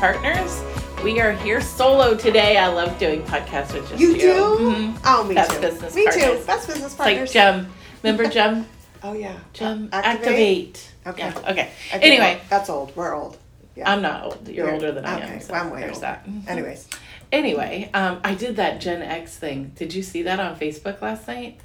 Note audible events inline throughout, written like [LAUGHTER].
Partners. We are here solo today. I love doing podcasts with just You you. do? Mhm. Oh, me Best too. business me partners. too. Best business It's like partners. Gem. Remember [LAUGHS] Gem? oh yeah. Gem. Uh, activate. Okay. Yeah. Okay. I think Anyway, that's old. We're old. Yeah. I'm not old. You're You're- older than I okay, am. So well, I'm way there's older. that. Anyways, Anyway, um, I did that Gen X thing. Did you see that on Facebook last night?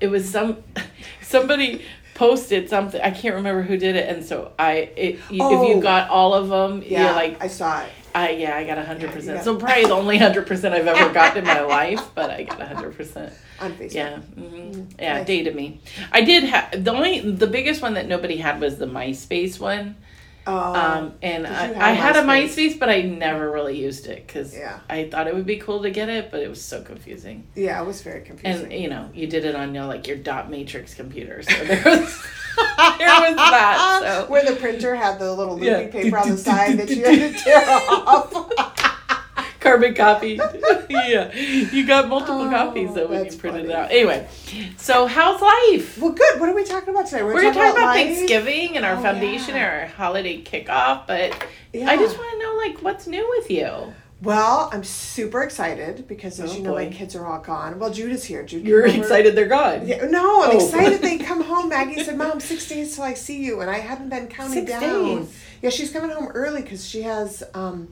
It was some [LAUGHS] somebody posted something. I can't remember who did it, and so I it, you, if Oh. you got all of them, yeah, like I saw it. I yeah, I got hundred yeah, percent. So probably the only [LAUGHS] hundred percent I've ever gotten in my life, but I got hundred percent. on Facebook. Yeah, hmm yeah, nice. dated me. I did have the only the biggest one that nobody had was the MySpace one. Oh, Um, and I, I had a MySpace? But I never really used it because Yeah. I thought it would be cool to get it, but it was so confusing. yeah, it was very confusing. And you know, you did it on your like your dot matrix computer, so there was [LAUGHS] there was that. So Where the printer had the little Yeah. paper on the [LAUGHS] side that you had to tear off. Carbon copy. [LAUGHS] yeah, you got multiple Oh, copies though when you printed it out. Anyway, so how's life? well, good. What are we talking about today? We're gonna talk about life? Thanksgiving and our Oh, foundation yeah. and our holiday kickoff, but Yeah. I just want to know like what's new with you. Well, I'm super excited because, as Oh, you know, my kids are all gone. Well, Jude is here. Jude, You're excited they're gone. Yeah, no, I'm Oh. excited they [LAUGHS] come home. Maggie said, "Mom, six days till I see you," and I haven't been counting Six down. days. Yeah, she's coming home early because she has um,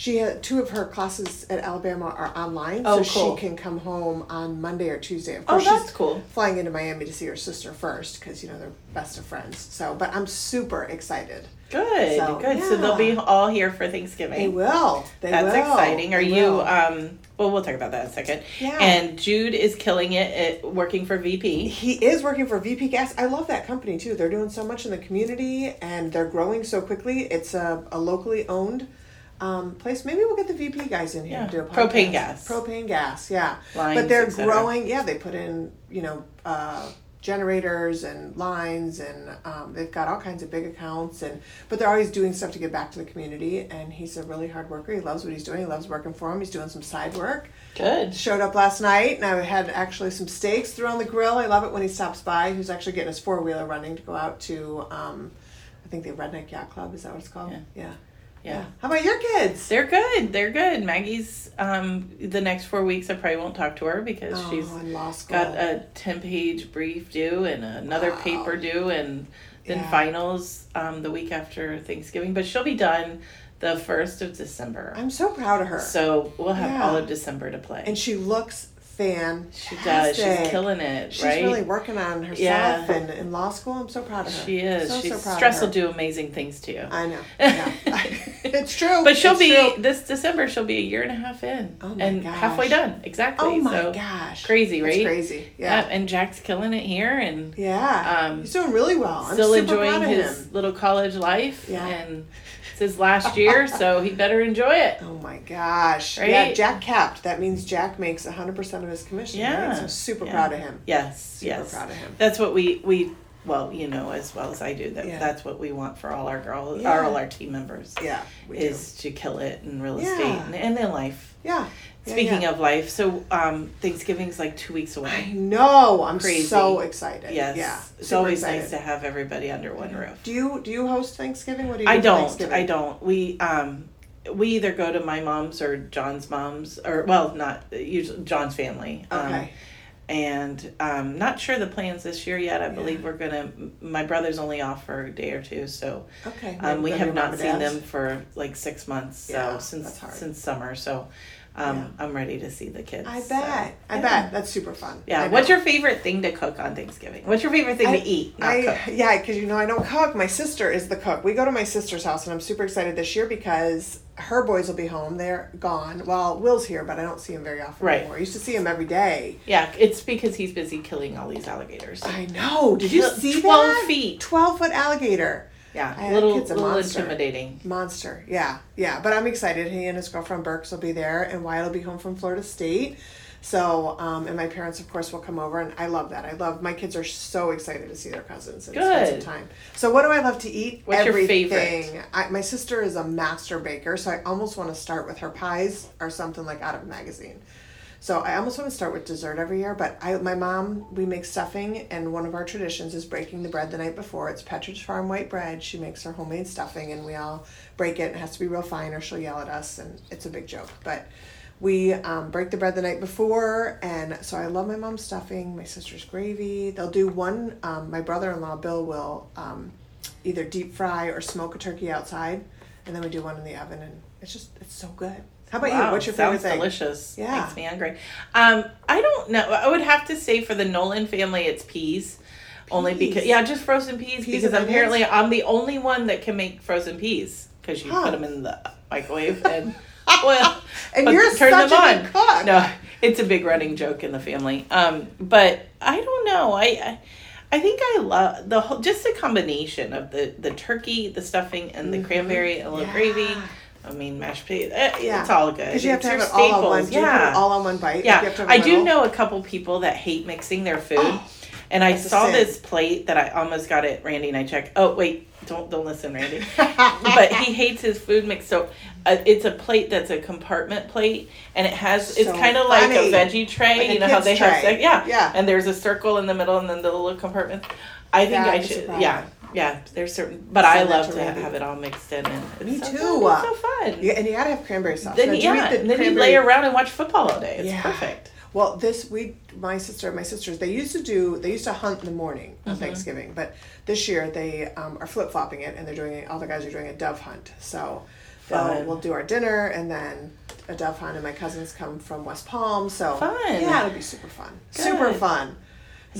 she had two of her classes at Alabama are online, Oh, so cool. she can come home on Monday or Tuesday. Of Oh, course, that's she's cool. flying into Miami to see her sister first because you know they're best of friends. So, but I'm super excited. Good, So, good. So they'll be all here for Thanksgiving. They will. They That's will. exciting. Are They you? will. Um, well, we'll talk about that in a second. Yeah. And Jude is killing it at working for VP. He is working for VP Gas. I love that company too. They're doing so much in the community and they're growing so quickly. It's a, a locally owned um, place. Maybe we'll get the VP guys in here Yeah. do a Propane gas. Propane gas, yeah. Lines, but they're growing. Yeah, they put in you know uh, generators and lines and um, they've got all kinds of big accounts and but they're always doing stuff to give back to the community. And he's a really hard worker. He loves what he's doing. He loves working for him. He's doing some side work Good. showed up last night and I had actually some steaks thrown on the grill. I love it when he stops by. He's actually getting his four wheeler running to go out to um, I think the Redneck Yacht Club, is that what it's called? Yeah. Yeah. Yeah. How about your kids? They're good. They're good. Maggie's um the next four weeks I probably won't talk to her because Oh, she's in law school. got a ten page brief due and another Wow. paper due and then Yeah. finals um the week after Thanksgiving. But she'll be done the first of December. I'm so proud of her. So we'll have Yeah. all of December to play. and she looks fan. she does. She's killing it, She's right? really working on herself Yeah. and in law school. I'm so proud of her. She is. So, She's so proud stress will do amazing things to you. I know. [LAUGHS] Yeah. [LAUGHS] it's true. But she'll It's be true. this December. She'll be a year and a half in, Oh my and gosh. halfway done. Exactly. Oh my so gosh. crazy, That's right? crazy. Yeah. Yeah. And Jack's killing it here, and Yeah. Um, He's doing really well. I'm still super enjoying proud of his little college life. Yeah. And his last year, so he better enjoy it. Oh my gosh. Yeah, Jack capped. That means Jack makes 100% of his commission. Yeah. Right? So super Yeah. proud of him. Yes. Super yes. proud of him. That's what we we well, you know as well as I do that. Yeah. That's what we want for all our girls, Yeah. all our team members. Yeah. Is to kill it in real Yeah. estate and, and in life. Yeah. Speaking of life, so um, Thanksgiving's like two weeks away. I know. I'm Crazy. so excited. Yes, Yeah. it's always excited. nice to have everybody under one roof. Do you do you host Thanksgiving? What do you I do don't. Thanksgiving? I don't. We um, we either go to my mom's or John's mom's, or well, not usually John's family. Um, Okay. And um, not sure the plans this year yet. I believe we're gonna. My brother's only off for a day or two, so okay. um, we have not seen them for like six months. So Yeah, since since summer, so um, I'm ready to see the kids. I so, bet. I yeah. bet. That's super fun. Yeah. I What's your favorite thing to cook on Thanksgiving? What's your favorite thing I- to eat? I, cook. [LAUGHS] yeah, because you know I don't cook. My sister is the cook. We go to my sister's house, and I'm super excited this year because her boys will be home. They're gone. Well, Will's here, but I don't see him very often Right. anymore. I used to see him every day. Yeah, it's because he's busy killing all these alligators. I know. Did you see 12 that? feet. Twelve foot alligator. Yeah, I- a little, kid's a little monster. intimidating. Monster. Yeah, yeah. But I'm excited. He and his girlfriend Burks will be there, and Wyatt will be home from Florida State. So, um, and my parents, of course, will come over, and I love that. I love my kids are so excited to see their cousins and spend some time. So, what do I love to eat? What's your Everything. favorite? I, my sister is a master baker, so I almost want to start with her pies or something like out of a magazine. So I almost want to start with dessert every year, but I my mom we make stuffing, and one of our traditions is breaking the bread the night before. It's Pepperidge Farm white bread. She makes her homemade stuffing, and we all break it. It has to be real fine, or she'll yell at us, and it's a big joke. But we um, break the bread the night before, and so I love my mom's stuffing. My sister's gravy. They'll do one. Um, my brother-in-law Bill will um, either deep fry or smoke a turkey outside, and then we do one in the oven, and it's just it's so good. How about Wow, you? What's your favorite thing? delicious. Yeah. Makes me hungry. Um, I don't know. I would have to say for the Nolan family, it's peas. Only because yeah, just frozen peas. Peas because apparently I'm the only one that can make frozen peas because you Huh. put them in the microwave [LAUGHS] and well, [LAUGHS] And you're turn such them a on. cook. No, it's a big running joke in the family. Um, but I don't know. I. I I think I love the whole, just the combination of the, the turkey, the stuffing, and the cranberry, and a little Yeah. gravy. I mean, mashed potatoes. eh, Yeah. It's all good. Because you have to have it all on one. Yeah. it all on one bite? Yeah, have have I do know a couple people that hate mixing their food, Oh, and I saw this plate that I almost got it. Randy and I checked. Oh wait, don't don't listen, Randy. but he [LAUGHS] hates his food mix, so uh, it's a plate that's a compartment plate, and it has it's kind of like a veggie tray. Like a you know how they have tray. sec- yeah Yeah. and there's a circle in the middle, and then the little compartment. I think I should. Yeah, yeah. There's certain, but I Send that love to to have it all mixed in, and Me so too. Fun. It's so fun. Yeah, and you gotta have cranberry sauce. Then do you the then you lay around and watch football all day. It's Yeah. perfect. Well, this we my sister, and my sisters, they used to do. They used to hunt in the morning on Mm-hmm. Thanksgiving, but this year they um, are flip flopping it, and they're doing all the guys are doing a dove hunt. So Fun. we'll do our dinner and then a dove hunt, and my cousins come from West Palm, so Fun. Yeah, it'll be super fun. Super Good. fun.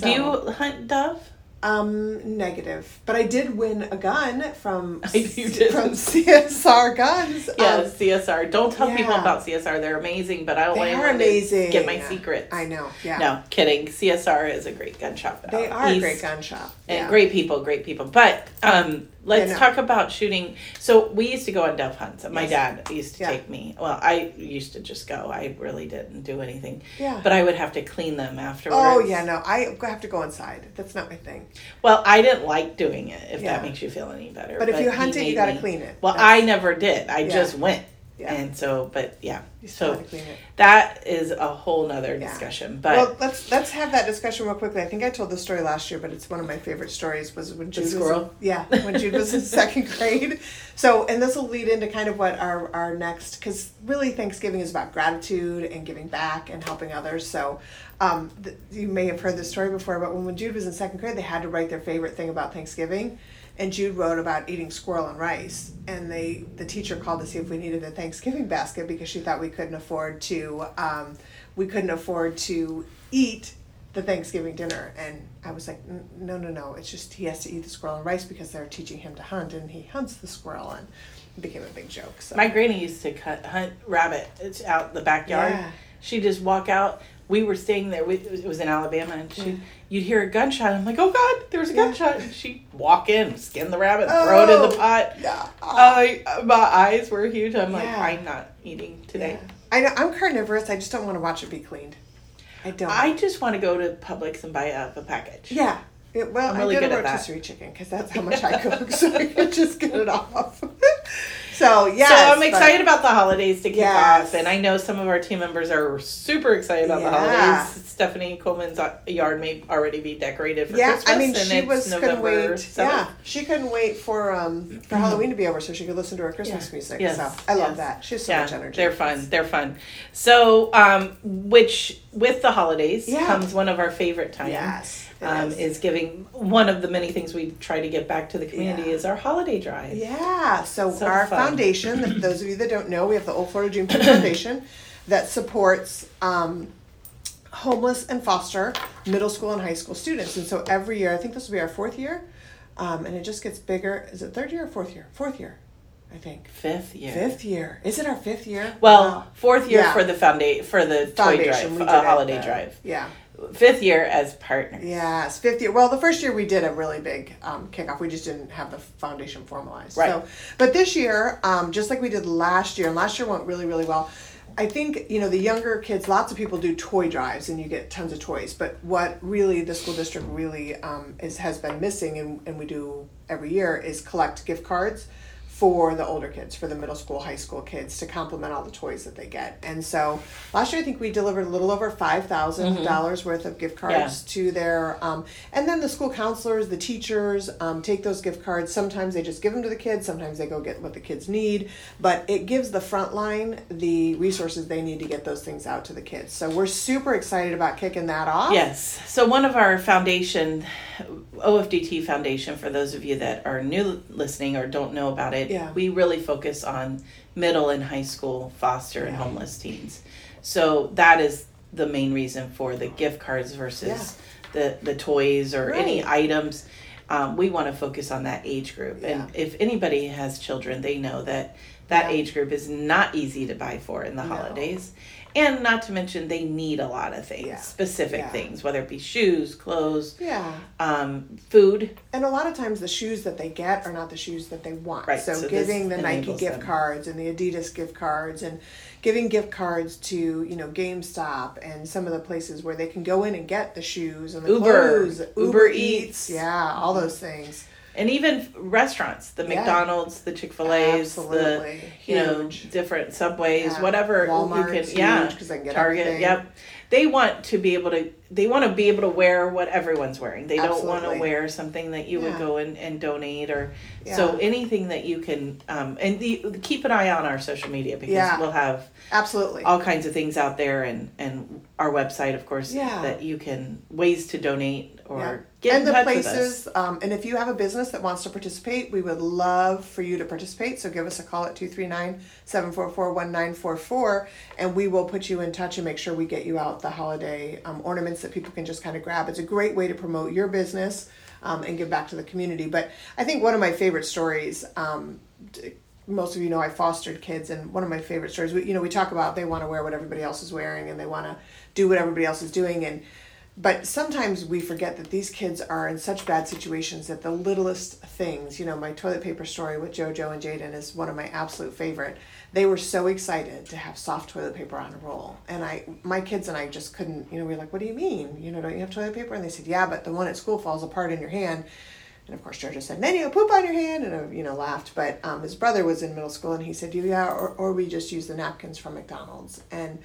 Do you hunt dove? Um, negative, but I did win a gun from [LAUGHS] I- from CSR Guns. Yeah, Um, CSR. Don't tell people about CSR. They're amazing, but I don't want they are anyone to get my secrets. I know. Yeah, No, kidding. CSR is a great gun shop. they are a great gun shop. And yeah. great people, great people. But um, let's talk about shooting. So we used to go on dove hunts. My Yes. dad used to Yeah. take me. Well, I used to just go. I really didn't do anything. Yeah. But I would have to clean them afterwards. Oh yeah, no, I have to go inside. That's not my thing. Well, I didn't like doing it. If Yeah. that makes you feel any better. But if you hunt it, you gotta me- clean it. Well, That's- I never did. I Yeah. just went. Yeah. And so, but yeah. You So gotta clean it. that is a whole nother Yeah. discussion. But well, let's let's have that discussion real quickly. I think I told this story last year, but it's one of my favorite stories. Was when Jude squirrel? was yeah when Jude was in [LAUGHS] second grade. So, and this will lead into kind of what our our next because really Thanksgiving is about gratitude and giving back and helping others. So, um, th- you may have heard this story before, but when, when Jude was in second grade, they had to write their favorite thing about Thanksgiving. And Jude wrote about eating squirrel and rice, and they the teacher called to see if we needed a Thanksgiving basket because she thought we couldn't afford to um, we couldn't afford to eat the Thanksgiving dinner. And I was like, no, no, no. It's just he has to eat the squirrel and rice because they're teaching him to hunt, and he hunts the squirrel, and it became a big joke. So my granny used to cut hunt rabbit. It's out the backyard. Yeah. She'd just walk out. We were staying there. We, it was in Alabama, and she you'd hear a gunshot. I'm like, oh God, there was a Yeah. gunshot. And she'd walk in, skin the rabbit, throw it in Oh. the pot. yeah, I my eyes were huge. I'm like, I'm not eating today. yeah. I know I'm carnivorous. I just don't want to watch it be cleaned. I don't. I just want to go to Publix and buy a, a package. Yeah. Yeah, well, I'm really I get good a at that. rotisserie chicken because that's how much I cook, [LAUGHS] so I can just get it off. [LAUGHS] so yeah, so I'm excited about the holidays to kick Yes. off, and I know some of our team members are super excited about the holidays. Stephanie Coleman's uh, yard may already be decorated for Yeah, Christmas. I mean, and she was couldn't November wait. 7th. Yeah, she couldn't wait for um for Halloween to be over so she could listen to her Christmas Yeah. music. Yes, So I love yes. that. She has so yeah, much energy. they're fun. They're fun. So, um, which with the holidays Yeah. comes one of our favorite times. Yes, Um, is. is giving one of the many things we try to get back to the community Yeah. is our holiday drive. Yeah, so, So our fun. foundation, [COUGHS] those of you that don't know, we have the Old Florida Dream [COUGHS] Foundation that supports um, homeless and foster middle school and high school students. And so every year, I think this will be our fourth year, um, and it just gets bigger. Is it third year or fourth year? Fourth year, I think. Fifth year. Fifth year. Is it our fifth year? Well, Wow. fourth year Yeah. for the foundation for the toy foundation. we drive, uh, holiday uh, drive. Yeah. Fifth year as partners. Yes, fifth year. Well, the first year we did a really big um, kickoff. We just didn't have the foundation formalized. Right. So, but this year, um, just like we did last year, and last year went really, really well. I think you know the younger kids. Lots of people do toy drives, and you get tons of toys. But what really the school district really um, is has been missing, and, and we do every year is collect gift cards for the older kids, for the middle school, high school kids to complement all the toys that they get. And so last year, I think we delivered a little over $5,000 worth of gift cards to their, um, and then the school counselors, the teachers um, take those gift cards. Sometimes they just give them to the kids. Sometimes they go get what the kids need. But it gives the front line the resources they need to get those things out to the kids. So we're super excited about kicking that off. Yes. So one of our foundation, OFDT Foundation, for those of you that are new listening or don't know about it, Yeah. we really focus on middle and high school foster and homeless teens. So that is the main reason for the gift cards versus the the toys or any items. Um, we want to focus on that age group, and if anybody has children, they know that that Yeah. age group is not easy to buy for in the No. holidays. And not to mention, they need a lot of things, Yeah. specific Yeah. things, whether it be shoes, clothes, Yeah. um, food. And a lot of times the shoes that they get are not the shoes that they want. Right, So, so giving the Nike gift them. cards and the Adidas gift cards and giving gift cards to, you know, GameStop and some of the places where they can go in and get the shoes and the Uber. clothes. Uber Eats. Eats. Yeah, all those things. And even restaurants, the Yeah. McDonald's, the Chick Fil A's, the Absolutely. you know different Subways, Yeah. whatever you can, yeah, huge 'cause they can get Target, everything. yep. They want to be able to. They want to be able to wear what everyone's wearing. They don't want to wear something that you would go and, and donate or Yeah. so anything that you can. Um, and the, keep an eye on our social media because Yeah. we'll have Absolutely. all kinds of things out there and and our website of course Yeah. that you can ways to donate or Yeah. get and in the touch with us. places, um, and if you have a business that wants to participate, we would love for you to participate. So give us a call at 239 744 1944 and we will put you in touch and make sure we get you out the holiday um, ornaments that people can just kind of grab. It's a great way to promote your business um, and give back to the community. But I think one of my favorite stories. Um, most of you know I fostered kids, and one of my favorite stories. You know, we talk about they want to wear what everybody else is wearing, and they want to do what everybody else is doing, and but sometimes we forget that these kids are in such bad situations that the littlest things, you know, my toilet paper story with JoJo and Jaden is one of my absolute favorite. They were so excited to have soft toilet paper on a roll. And I my kids and I just couldn't, you know, we were like, What do you mean? You know, don't you have toilet paper? And they said, Yeah, but the one at school falls apart in your hand. And of course, Georgia said, then you poop on your hand, and I, you know, laughed. But um, his brother was in middle school, and he said, yeah, or, or we just use the napkins from McDonald's. And,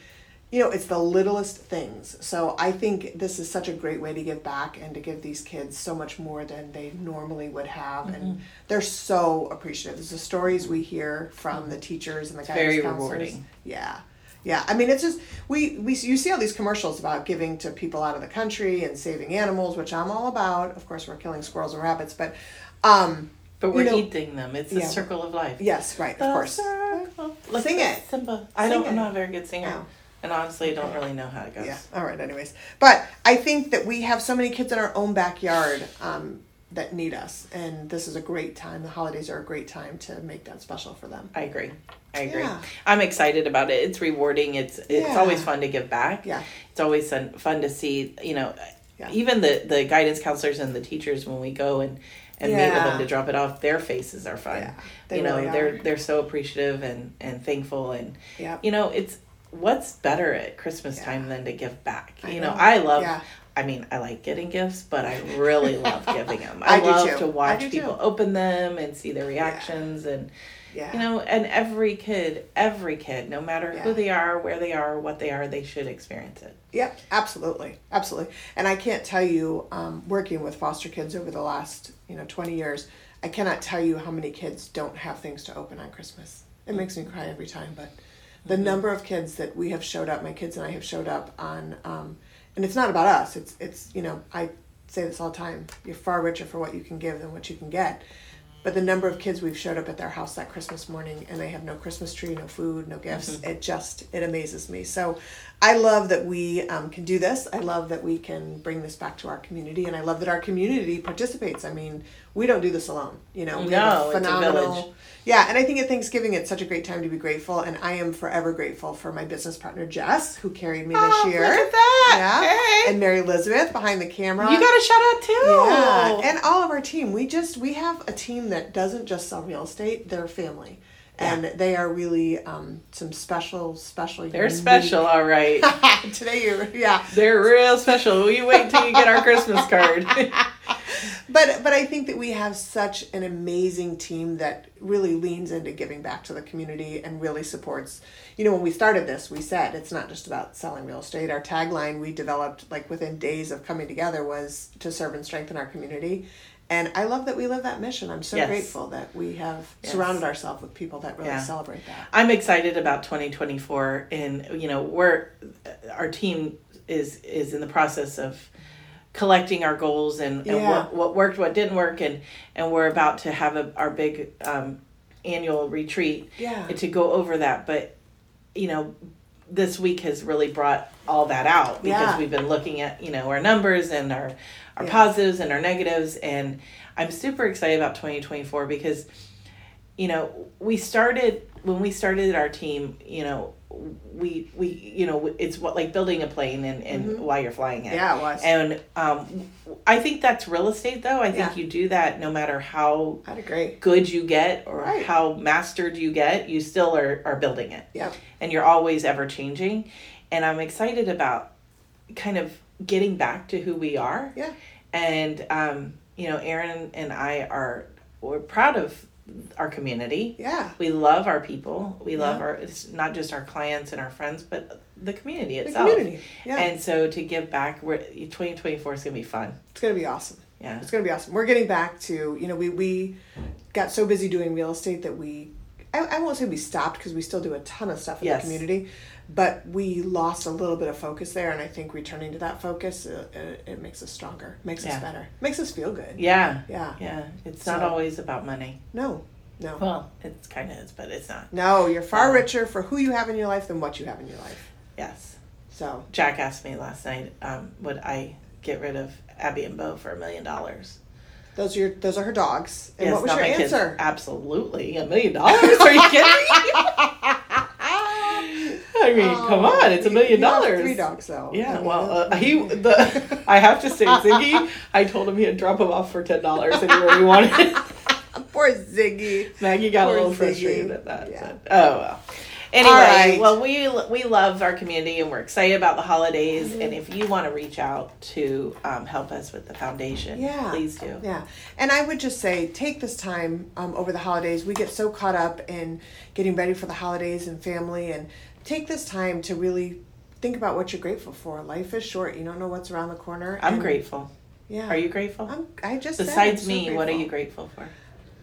you know, it's the littlest things. So I think this is such a great way to give back and to give these kids so much more than they normally would have. Mm-hmm. And they're so appreciative. There's the stories we hear from the teachers and the guidance very counselors. rewarding. Yeah. Yeah, I mean, it's just we we you see all these commercials about giving to people out of the country and saving animals, which I'm all about. Of course, we're killing squirrels and rabbits, but um, but we're you know- eating them. It's the Yeah. circle of life. yes, right, The of course. circle. Let's Sing it. Simba. I don't. I'm not a very good singer, Oh. And honestly, I don't really know how it goes. Yeah. All right. Anyways, but I think that we have so many kids in our own backyard um, that need us, and this is a great time. The holidays are a great time to make that special for them. I agree. I agree. Yeah. I'm excited about it. It's rewarding. It's it's Yeah. always fun to give back. Yeah. It's always fun, to see, you know, Yeah. even the the guidance counselors and the teachers when we go and and meet with them to drop it off, their faces are fun. Yeah, they you know, really they're they're so appreciative and and thankful and Yeah. you know, it's what's better at Christmas Yeah. time than to give back. I you know, know. I love Yeah. I mean, I like getting gifts, but I really love [LAUGHS] giving them. I I, love to watch people too. open them and see their reactions and Yeah. you know, and every kid, every kid, no matter Yeah. who they are, where they are, what they are, they should experience it. Yep, absolutely, absolutely. And I can't tell you, um, working with foster kids over the last you know twenty years, I cannot tell you how many kids don't have things to open on Christmas. It makes me cry every time. But the number of kids that we have showed up, my kids and I have showed up on, um, and it's not about us. It's it's you know I say this all the time. You're far richer for what you can give than what you can get. But the number of kids we've showed up at their house that Christmas morning and they have no Christmas tree, no food, no gifts, it just it amazes me. So I love that we um, can do this. I love that we can bring this back to our community, and I love that our community participates. I mean, we don't do this alone. You know, we No, it's a village. Yeah, and I think at Thanksgiving it's such a great time to be grateful, and I am forever grateful for my business partner Jess, who carried me this Oh, year. look at that! Yeah, Hey. and Mary Elizabeth behind the camera. You got a shout out too. Yeah, and all of our team. We just we have a team that doesn't just sell real estate; they're family, and they are really um, some special, special. They're special, all right. [LAUGHS] Today, you're yeah. They're real special. We wait till you get our Christmas card. [LAUGHS] but but I think that we have such an amazing team that really leans into giving back to the community and really supports. You know, when we started this, we said it's not just about selling real estate. Our tagline we developed like within days of coming together was to serve and strengthen our community. And I love that we live that mission. I'm so Yes. grateful that we have Yes. surrounded ourselves with people that really Yeah. celebrate that. I'm excited about 2024, and you know, we're our team is is in the process of collecting our goals and, and Yeah. what, what worked, what didn't work, and and we're about to have a, our big um, annual retreat Yeah. to go over that. But you know, this week has really brought all that out because Yeah. we've been looking at you know our numbers and our our Yeah. positives and our negatives, and I'm super excited about 2024 because you know we started when we started our team you know we we you know it's what like building a plane and and while you're flying it Mm-hmm. Yeah, it was. and um i think that's real estate though i think Yeah. you do that no matter how I'd agree. good you get or Right. how mastered you get you still are, are building it Yeah. and you're always ever changing and i'm excited about kind of getting back to who we are Yeah. and um you know erin and i are we're proud of our community Yeah. we love our people. We love our it's not just our clients and our friends, but the community The itself. community. Yeah. And so to give back, we're 2024 is gonna be fun. it's gonna be awesome. Yeah. It's gonna be awesome. We're getting back to you know we we got so busy doing real estate that we I, I won't say we stopped because we still do a ton of stuff in Yes. the community, but we lost a little bit of focus there, and I think returning to that focus uh, it, it makes us stronger, makes Yeah. us better, makes us feel good. Yeah. Yeah. Yeah. It's not always about money. No, no, Well, it's kind of is, but it's not. no. You're far Yeah. richer for who you have in your life than what you have in your life. Yes. So Jack asked me last night, um, would I get rid of Abby and Bo for a million dollars? Those are your those are her dogs. And Yes, what was your my kids. answer? Absolutely, a million dollars. Are you kidding me? [LAUGHS] I mean, come on, it's a million dollars. Three dogs though. Yeah, well, uh, he the I have to say Ziggy. I told him he'd drop him off for ten dollars anywhere he wanted. [LAUGHS] Poor Ziggy. Maggie got Poor a little Ziggy. frustrated at that. Yeah. but- oh well. Anyway, right. well, we we love our community and we're excited about the holidays. Mm-hmm. And if you want to reach out to um, help us with the foundation, Yeah. please do. Yeah, and I would just say take this time um, over the holidays. We get so caught up in getting ready for the holidays and family, and take this time to really think about what you're grateful for. Life is short; you don't know what's around the corner. I'm grateful. Yeah, Are you grateful? I'm. I just Besides so me, what are you grateful for?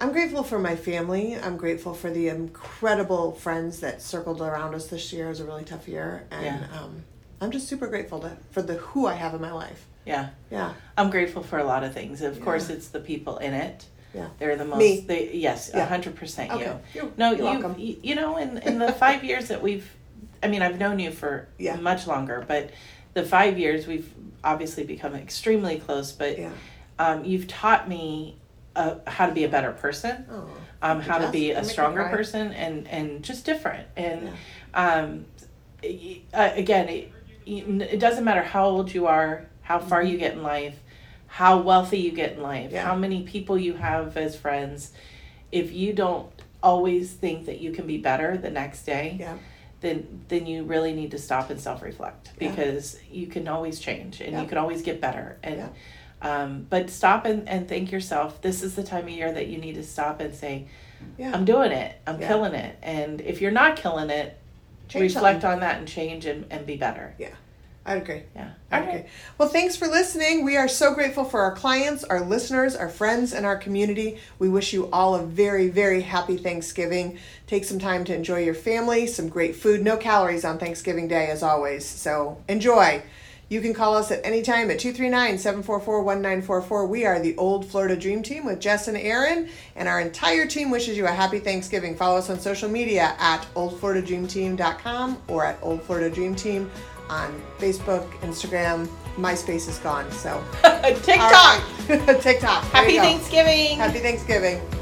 I'm grateful for my family. I'm grateful for the incredible friends that circled around us this year. It was a really tough year, and Yeah. um, I'm just super grateful to for the who I have in my life. Yeah, Yeah, I'm grateful for a lot of things. Of course, it's the people in it. yeah. They're the most. Me. They, yes, a Yeah. hundred percent you. Okay. You're- No, you're you, welcome. you. You know, in in the five years that we've, I mean, I've known you for Yeah. much longer, but the five years we've obviously become extremely close. But Yeah. um, you've taught me uh, how to be a better person, Oh, um, how to be a stronger person, and and just different. And um, uh, again, it, it doesn't matter how old you are, how far you get in life, how wealthy you get in life, Mm-hmm. Yeah. how many people you have as friends. If you don't always think that you can be better the next day, Yeah. then then you really need to stop and self reflect Yeah. because you can always change and Yeah. you can always get better and. Um, but stop and, and thank yourself. This is the time of year that you need to stop and say, Yeah. I'm doing it. I'm Yeah. killing it. And if you're not killing it, Change reflect something. on that and change and, and be better. Yeah, I'd agree. Yeah. I'd agree. Well, thanks for listening. We are so grateful for our clients, our listeners, our friends, and our community. We wish you all a very, very happy Thanksgiving. Take some time to enjoy your family, some great food. No calories on Thanksgiving Day, as always. So enjoy. You can call us at any time at 239 744 1944. We are the Old Florida Dream Team with Jess and Erin, and our entire team wishes you a happy Thanksgiving. Follow us on social media at oldfloridadreamteam.com or at Old Florida Dream Team on Facebook, Instagram. MySpace is gone, so. [LAUGHS] TikTok. [LAUGHS] TikTok. There Happy. Thanksgiving. Happy Thanksgiving.